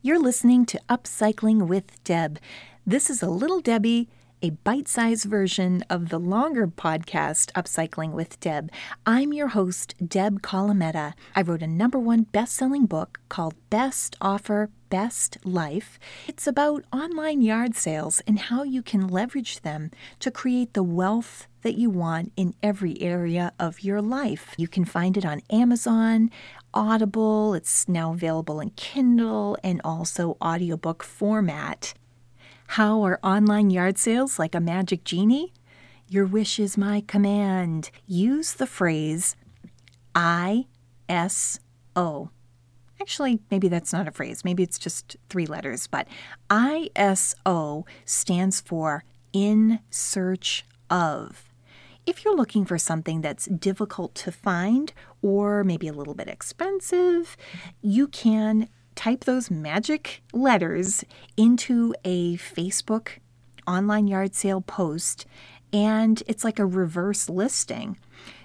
You're listening to Upcycling with Deb. This is a little Debi, a bite sized version of the longer podcast, Upcycling with Deb. I'm your host, Deb Colameta. I wrote a number one best selling book called Best Offer, Best Life. It's about online yard sales and how you can leverage them to create the wealth that you want in every area of your life. You can find it on Amazon, Audible, it's now available in Kindle and also audiobook format. How are online yard sales like a magic genie? Your wish is my command. Use the phrase ISO. Actually, maybe that's not a phrase. Maybe it's just three letters, but ISO stands for in search of if you're looking for something that's difficult to find or maybe a little bit expensive, you can type those magic letters into a Facebook online yard sale post, and it's like a reverse listing.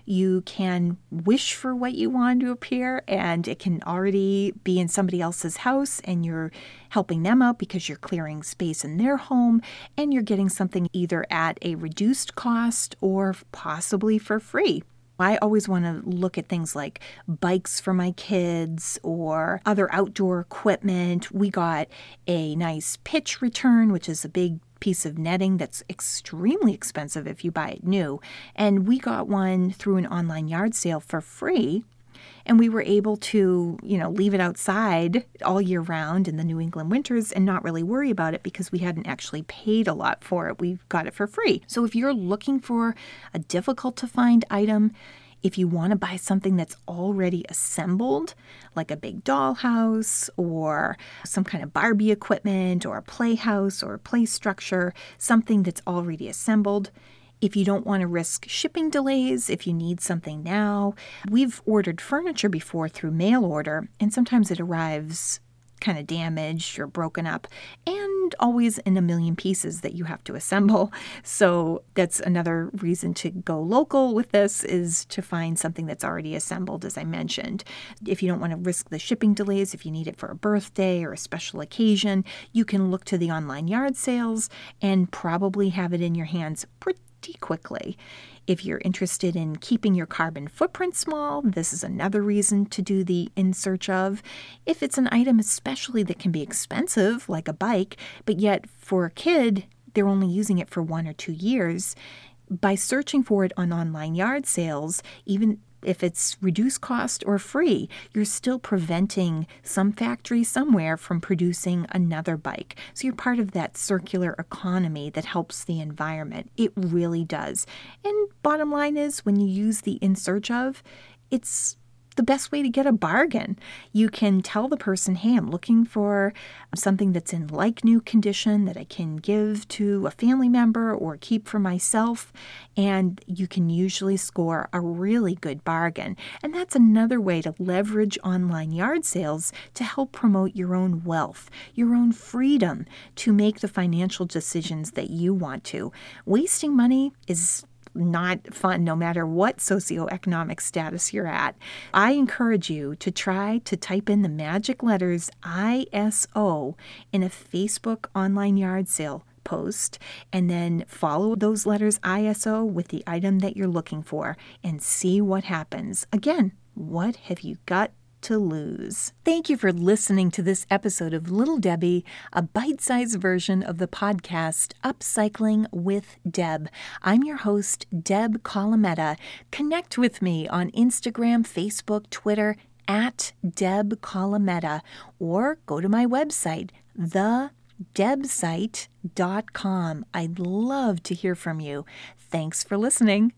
You can wish for what you want to appear, and it can already be in somebody else's house, and you're helping them out because you're clearing space in their home, and you're getting something either at a reduced cost or possibly for free. I always want to look at things like bikes for my kids or other outdoor equipment. We got a nice pitch return, which is a big piece of netting that's extremely expensive if you buy it new. And we got one through an online yard sale for free. And we were able to, you know, leave it outside all year round in the New England winters and not really worry about it because we hadn't actually paid a lot for it. We got it for free. So if you're looking for a difficult to find item, if you want to buy something that's already assembled, like a big dollhouse or some kind of Barbie equipment or a playhouse or a play structure, something that's already assembled, if you don't want to risk shipping delays, if you need something now, we've ordered furniture before through mail order, and sometimes it arrives kind of damaged or broken up, and always in a million pieces that you have to assemble. So that's another reason to go local with this is to find something that's already assembled, as I mentioned. If you don't want to risk the shipping delays, if you need it for a birthday or a special occasion, you can look to the online yard sales and probably have it in your hands pretty quickly. If you're interested in keeping your carbon footprint small, this is another reason to do the in search of. If it's an item, especially that can be expensive, like a bike, but yet for a kid, they're only using it for one or two years, by searching for it on online yard sales, even if it's reduced cost or free, you're still preventing some factory somewhere from producing another bike. So you're part of that circular economy that helps the environment. It really does. And bottom line is when you use the in search of, it's the best way to get a bargain. You can tell the person, hey, I'm looking for something that's in like new condition that I can give to a family member or keep for myself. And you can usually score a really good bargain. And that's another way to leverage online yard sales to help promote your own wealth, your own freedom to make the financial decisions that you want to. Wasting money is not fun no matter what socioeconomic status you're at. I encourage you to try to type in the magic letters ISO in a Facebook online yard sale post and then follow those letters ISO with the item that you're looking for and see what happens. Again, what have you got to lose. Thank you for listening to this episode of Little Debi, a bite sized version of the podcast Upcycling with Deb. I'm your host, Deb Colameta. Connect with me on Instagram, Facebook, Twitter, at Deb Colameta, or go to my website, thedebsite.com. I'd love to hear from you. Thanks for listening.